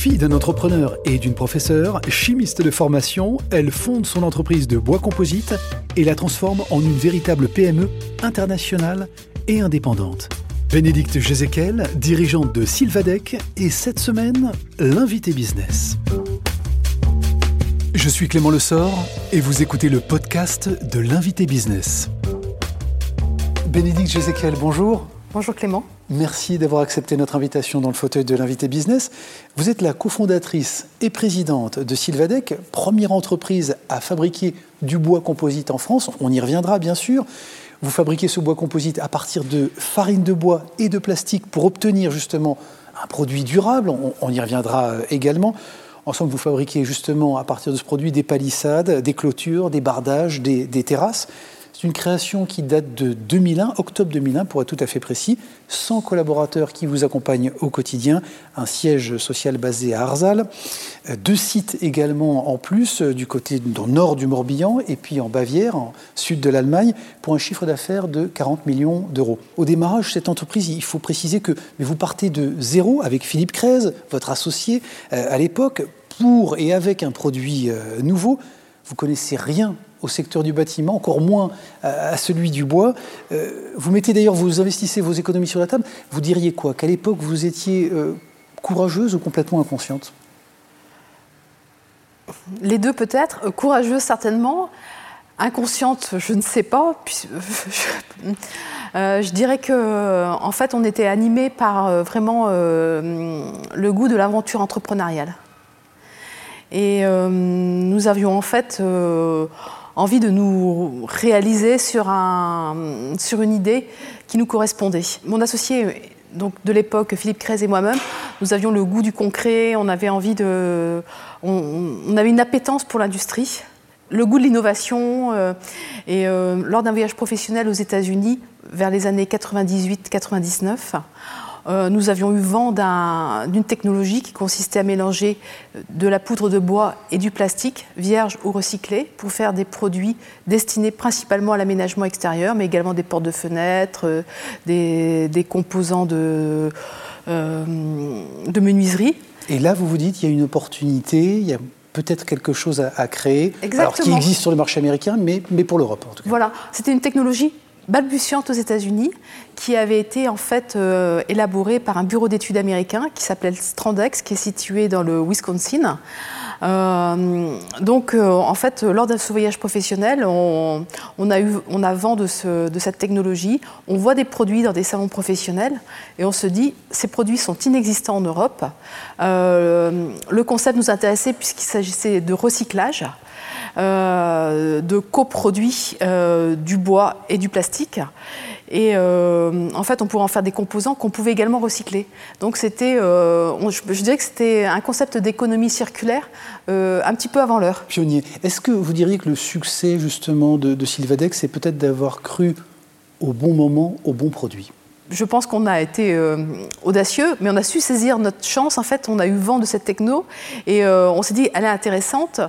Fille d'un entrepreneur et d'une professeure, chimiste de formation, elle fonde son entreprise de bois composite et la transforme en une véritable PME internationale et indépendante. Bénédicte Jézéquel, dirigeante de Sylvadec, et cette semaine, l'invité business. Je suis Clément Lessort et vous écoutez le podcast de l'invité business. Bénédicte Jézéquel, bonjour. Bonjour Clément. Merci d'avoir accepté notre invitation dans le fauteuil de l'invité business. Vous êtes la cofondatrice et présidente de Sylvadec, première entreprise à fabriquer du bois composite en France. On y reviendra bien sûr. Vous fabriquez ce bois composite à partir de farine de bois et de plastique pour obtenir justement un produit durable. On, y reviendra euh, également. Ensemble, vous fabriquez justement à partir de ce produit des palissades, des clôtures, des bardages, des terrasses. C'est une création qui date de 2001, octobre 2001 pour être tout à fait précis, 100 collaborateurs qui vous accompagnent au quotidien, un siège social basé à Arzal, euh, deux sites également en plus euh, du côté nord du Morbihan et puis en Bavière, en sud de l'Allemagne, pour un chiffre d'affaires de 40 millions d'euros. Au démarrage, cette entreprise, il faut préciser que vous partez de zéro avec Philippe Krez, votre associé euh, à l'époque, pour et avec un produit nouveau. Vous connaissez rien au secteur du bâtiment, encore moins à celui du bois. Euh, vous mettez d'ailleurs, vous investissez vos économies sur la table. Vous diriez quoi? Qu'à l'époque, vous étiez euh, courageuse ou complètement inconsciente? Les deux peut-être. Courageuse certainement. Inconsciente, je ne sais pas. Euh, je dirais que, en fait, on était animé par vraiment le goût de l'aventure entrepreneuriale. Et nous avions en fait envie de nous réaliser sur, un, sur une idée qui nous correspondait. Mon associé donc de l'époque, Philippe Crez et moi-même, nous avions le goût du concret, on avait envie de, on, avait une appétence pour l'industrie, le goût de l'innovation. Euh, et euh, lors d'un voyage professionnel aux États-Unis, vers les années 98-99, euh, nous avions eu vent d'une technologie qui consistait à mélanger de la poudre de bois et du plastique, vierge ou recyclé, pour faire des produits destinés principalement à l'aménagement extérieur, mais également des portes de fenêtres, euh, des, composants de, euh, de menuiserie. Et là, vous vous dites, il y a une opportunité, il y a peut-être quelque chose à, créer, alors qui existe sur le marché américain, mais, mais pour l'Europe en tout cas. Voilà, c'était une technologie balbutiante aux États-Unis, qui avait été en fait euh, élaborée par un bureau d'études américain qui s'appelait Strandex, qui est situé dans le Wisconsin. Euh, donc, euh, en fait, lors de ce voyage professionnel, on, a, eu, on a vent de, de, cette technologie. On voit des produits dans des salons professionnels et on se dit, ces produits sont inexistants en Europe. le concept nous intéressait puisqu'il s'agissait de recyclage. Euh, de coproduits euh, du bois et du plastique. Et euh, en fait, on pourrait en faire des composants qu'on pouvait également recycler. Donc c'était, je, dirais que c'était un concept d'économie circulaire un petit peu avant l'heure. Pionnier. Est-ce que vous diriez que le succès justement de, de Sylvadex, c'est peut-être d'avoir cru au bon moment, au bon produit? Je pense qu'on a été euh, audacieux, mais on a su saisir notre chance. En fait, on a eu vent de cette techno et euh, on s'est dit, elle est intéressante.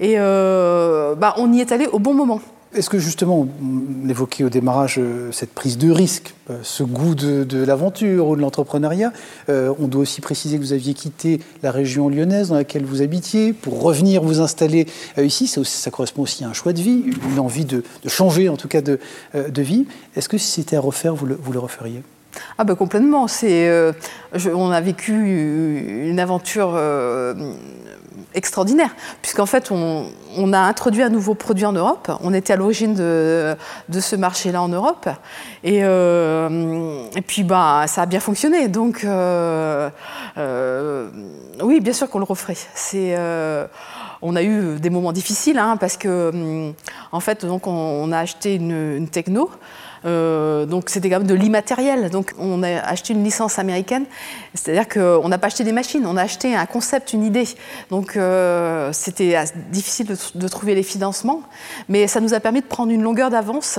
Et euh, bah, on y est allé au bon moment. Est-ce que justement, on évoquait au démarrage cette prise de risque, ce goût de, l'aventure ou de l'entrepreneuriat On doit aussi préciser que vous aviez quitté la région lyonnaise dans laquelle vous habitiez pour revenir vous installer ici. Ça, correspond aussi à un choix de vie, une envie de, changer en tout cas de, vie. Est-ce que si c'était à refaire, vous le referiez? Ah ben complètement. C'est, euh, on a vécu une aventure euh, extraordinaire, puisqu'en fait, on, a introduit un nouveau produit en Europe. On était à l'origine de, ce marché-là en Europe. Et, euh, et, puis, bah, ça a bien fonctionné. Donc, oui, bien sûr qu'on le referait. C'est on a eu des moments difficiles hein, parce que en fait donc on, a acheté une techno euh, donc c'était quand même de l'immatériel. Donc on a acheté une licence américaine, c'est-à-dire qu'on n'a pas acheté des machines, on a acheté un concept, une idée. Donc euh, c'était difficile de, trouver les financements, mais ça nous a permis de prendre une longueur d'avance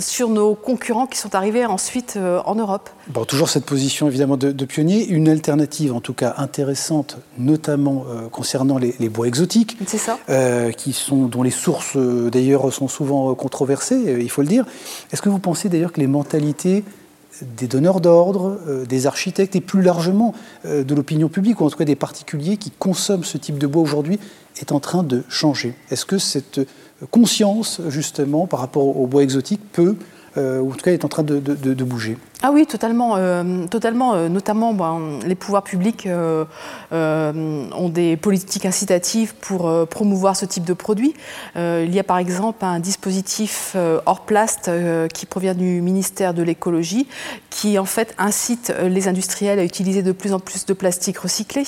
sur nos concurrents qui sont arrivés ensuite euh, en Europe. Bon, toujours cette position évidemment de, pionnier, une alternative en tout cas intéressante, notamment concernant les, bois exotiques, ça. qui sont, dont les sources d'ailleurs sont souvent controversées, il faut le dire. Est-ce que vous pensez d'ailleurs que les mentalités des donneurs d'ordre, des architectes et plus largement de l'opinion publique, ou en tout cas des particuliers qui consomment ce type de bois aujourd'hui, est en train de changer? Est-ce que cette conscience, justement, par rapport au bois exotique, peut, ou en tout cas, est en train de, de bouger? Ah oui, totalement, euh, totalement. Euh, notamment, ben, les pouvoirs publics euh, ont des politiques incitatives pour promouvoir ce type de produit. il y a par exemple un dispositif hors plast qui provient du ministère de l'écologie, qui en fait incite les industriels à utiliser de plus en plus de plastique recyclé.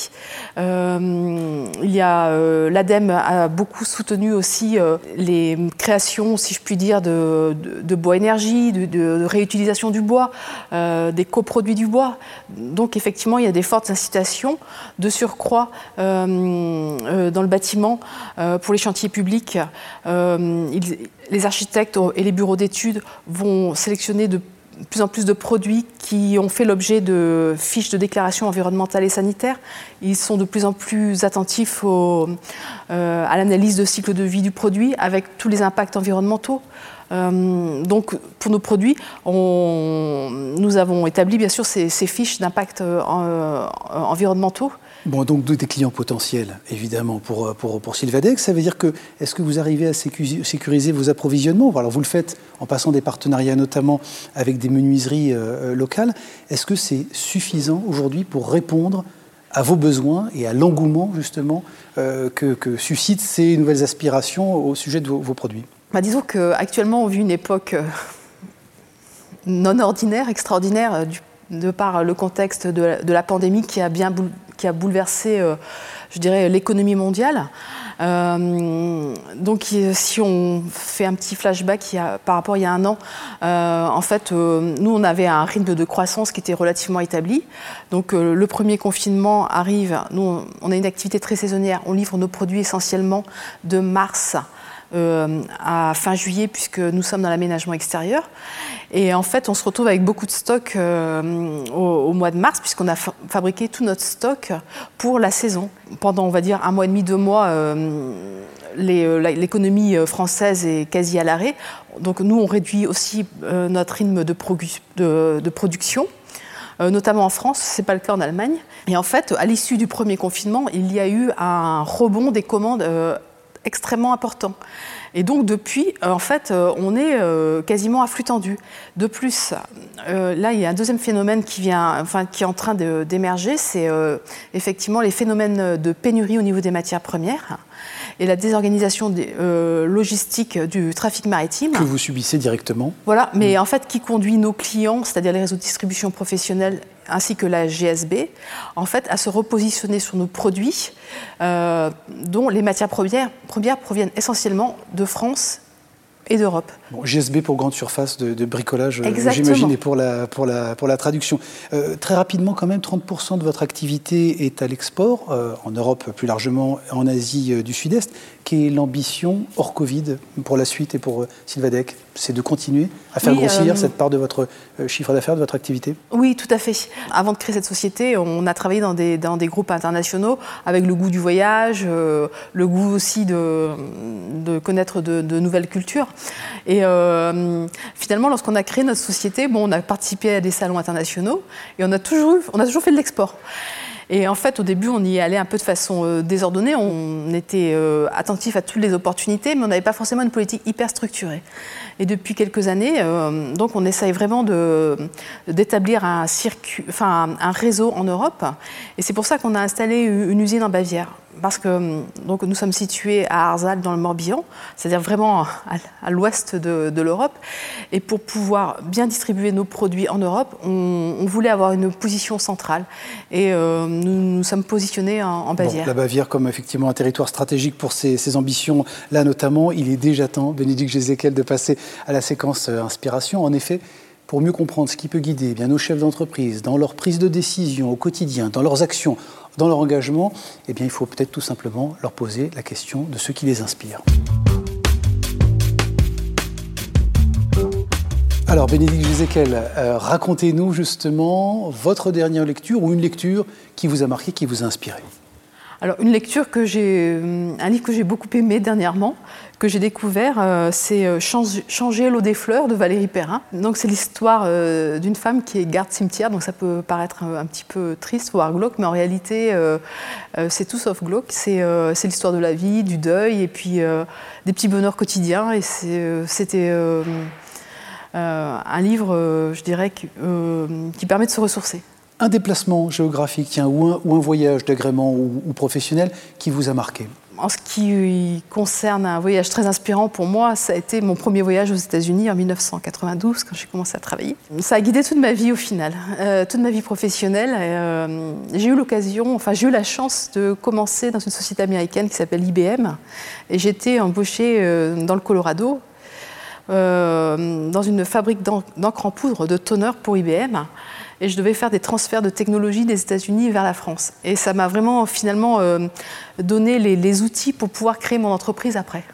il y a l'ADEME a beaucoup soutenu aussi les créations, si je puis dire, de, bois énergie, de réutilisation du bois. Euh, des coproduits du bois. Donc effectivement, il y a des fortes incitations de surcroît euh, euh, dans le bâtiment pour les chantiers publics. les architectes et les bureaux d'études vont sélectionner de plus en plus de produits qui ont fait l'objet de fiches de déclaration environnementale et sanitaire. Ils sont de plus en plus attentifs à l'analyse de cycle de vie du produit avec tous les impacts environnementaux. Euh, donc, pour nos produits, nous avons établi bien sûr ces, fiches d'impact euh, euh, environnementaux. Bon, donc des clients potentiels, évidemment, pour, pour, pour Sylvadex. Ça veut dire que, est-ce que vous arrivez à sécuriser vos approvisionnements? Alors, vous le faites en passant des partenariats, notamment avec des menuiseries locales. Est-ce que c'est suffisant aujourd'hui pour répondre à vos besoins et à l'engouement, justement, que, suscitent ces nouvelles aspirations au sujet de vos produits? Bah, disons qu'actuellement, on vit une époque euh, non ordinaire, extraordinaire, euh, de par le contexte de, la pandémie qui a bien qui a bouleversé, euh, je dirais, l'économie mondiale. donc, si on fait un petit flashback par rapport à il y a un an, en fait, nous, on avait un rythme de croissance qui était relativement établi. Donc, le premier confinement arrive. Nous, on a une activité très saisonnière. On livre nos produits essentiellement de mars euh, à fin juillet, puisque nous sommes dans l'aménagement extérieur. Et en fait, on se retrouve avec beaucoup de stock euh, au, mois de mars, puisqu'on a fabriqué tout notre stock pour la saison. Pendant, on va dire, un mois et demi, deux mois, euh, l'économie française est quasi à l'arrêt. Donc nous, on réduit aussi notre rythme de, de production. notamment en France, ce n'est pas le cas en Allemagne. Et en fait, à l'issue du premier confinement, il y a eu un rebond des commandes extrêmement important. Et donc depuis, euh, en fait, euh, on est euh, quasiment à flux tendu. De plus, là, il y a un deuxième phénomène qui, vient, enfin, qui est en train d'émerger, c'est effectivement les phénomènes de pénurie au niveau des matières premières et la désorganisation des, logistique du trafic maritime. Que vous subissez directement. Voilà, mais mm. en fait, qui conduit nos clients, c'est-à-dire les réseaux de distribution professionnels ainsi que la GSB, en fait, à se repositionner sur nos produits euh, dont les matières premières, premières proviennent essentiellement de France et d'Europe. GSB pour grande surface de, bricolage, euh, j'imagine, et pour la, pour la, pour la traduction. Euh, très rapidement, quand même, 30% de votre activité est à l'export, en Europe plus largement, en Asie du Sud-Est. Quelle est l'ambition hors Covid pour la suite et pour Sylvadec C'est de continuer à faire grossir cette part de votre chiffre d'affaires, de votre activité? Oui, tout à fait. Avant de créer cette société, on a travaillé dans des, dans des groupes internationaux avec le goût du voyage, le goût aussi de, de connaître de, de nouvelles cultures. Et euh, finalement, lorsqu'on a créé notre société, on a participé à des salons internationaux et on a toujours, fait de l'export. Et en fait, au début, on y allait un peu de façon euh, désordonnée. On était euh, attentif à toutes les opportunités, mais on n'avait pas forcément une politique hyper structurée. Et depuis quelques années, donc, on essaye vraiment d'établir un réseau en Europe. Et c'est pour ça qu'on a installé une usine en Bavière parce que hum, donc, nous sommes situés à Arzal dans le Morbihan, c'est-à-dire vraiment à, l'ouest de, l'Europe. Et pour pouvoir bien distribuer nos produits en Europe, on, voulait avoir une position centrale. Et euh, nous nous sommes positionnés en, Bavière. la Bavière comme effectivement un territoire stratégique pour ses, ambitions, là notamment, il est déjà temps, Bénédicte Jézéquel, de passer à la séquence euh, inspiration. En effet, pour mieux comprendre ce qui peut guider eh nos chefs d'entreprise dans leur prise de décision au quotidien, dans leurs actions, dans leur engagement, eh il faut peut-être tout simplement leur poser la question de ce qui les inspire. Alors, Bénédicte Jézéquel, euh, racontez-nous justement votre dernière lecture ou une lecture qui vous a marqué, qui vous a inspiré. Alors, une lecture que j'ai, un livre que j'ai beaucoup aimé dernièrement, que j'ai découvert, euh, c'est euh, Changer l'eau des fleurs de Valérie Perrin. Donc c'est l'histoire euh, d'une femme qui est garde cimetière, donc ça peut paraître un, petit peu triste, voire glauque, mais en réalité c'est tout sauf glauque. C'est l'histoire de la vie, du deuil et puis des petits bonheurs quotidiens. Et c'était un livre, je dirais, qui permet de se ressourcer. Un déplacement géographique, ou, un, voyage d'agrément ou, ou professionnel qui vous a marqué en ce qui concerne un voyage très inspirant pour moi, ça a été mon premier voyage aux États-Unis en 1992 quand j'ai commencé à travailler. Ça a guidé toute ma vie au final, euh, toute ma vie professionnelle. Euh, j'ai eu l'occasion, enfin j'ai eu la chance de commencer dans une société américaine qui s'appelle IBM et j'étais embauchée euh, dans le Colorado dans une fabrique d'encre en poudre de toner pour IBM et je devais faire des transferts de technologie des États-Unis vers la France. Et ça m'a vraiment finalement euh, donné les, outils pour pouvoir créer mon entreprise après.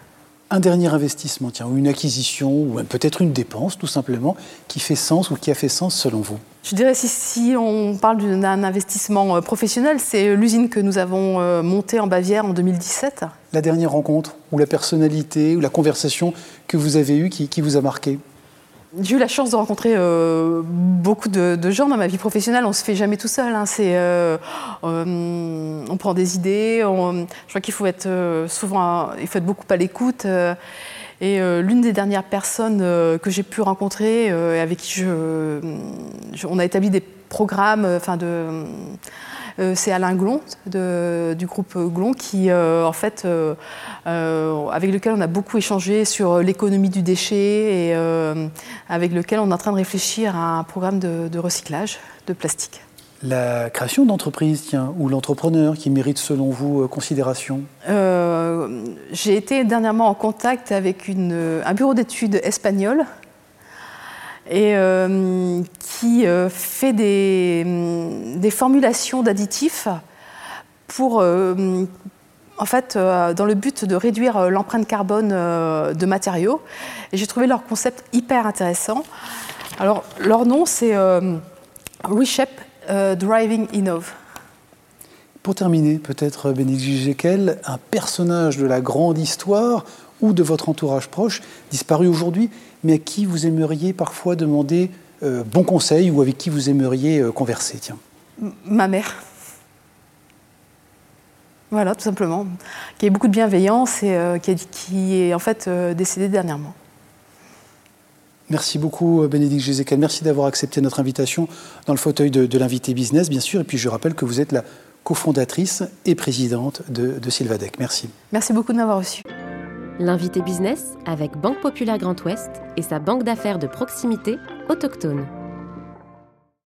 Un dernier investissement, tiens, ou une acquisition, ou peut-être une dépense tout simplement, qui fait sens ou qui a fait sens selon vous? Je dirais si, si on parle d'un investissement euh, professionnel, c'est l'usine que nous avons euh, montée en Bavière en 2017. La dernière rencontre, ou la personnalité, ou la conversation que vous avez eue qui vous a marqué? J'ai eu la chance de rencontrer euh, beaucoup de, gens dans ma vie professionnelle. On ne se fait jamais tout seul. Hein. Euh, euh, on prend des idées. je crois qu'il faut être souvent, il faut être beaucoup à l'écoute. et l'une des dernières personnes que j'ai pu rencontrer, avec qui on a établi des programmes, enfin de c'est Alain Glon du groupe Glon qui, euh, en fait, euh, avec lequel on a beaucoup échangé sur l'économie du déchet et avec lequel on est en train de réfléchir à un programme de, recyclage de plastique. La création d'entreprise, tiens, ou l'entrepreneur qui mérite selon vous considération? J'ai été dernièrement en contact avec un bureau d'études espagnol et euh, qui euh, fait des, formulations d'additifs pour, euh, en fait, dans le but de réduire l'empreinte carbone de matériaux. J'ai trouvé leur concept hyper intéressant. Alors, leur nom, c'est Reshape Driving Innov. Pour terminer, peut-être Bénédicte Jekyll, un personnage de la grande histoire ou de votre entourage proche disparu aujourd'hui, mais à qui vous aimeriez parfois demander euh, bon conseil ou avec qui vous aimeriez euh, converser tiens. Ma mère. Voilà, tout simplement. Qui a beaucoup de bienveillance et euh, qui, est en fait décédée dernièrement. Merci beaucoup Bénédicte Gézécal. Merci d'avoir accepté notre invitation dans le fauteuil de, l'invité business, bien sûr. Et puis je rappelle que vous êtes la cofondatrice et présidente de, de Sylvadec. Merci. Merci beaucoup de m'avoir reçu. L'invité business avec Banque Populaire Grand Ouest et sa banque d'affaires de proximité autochtone.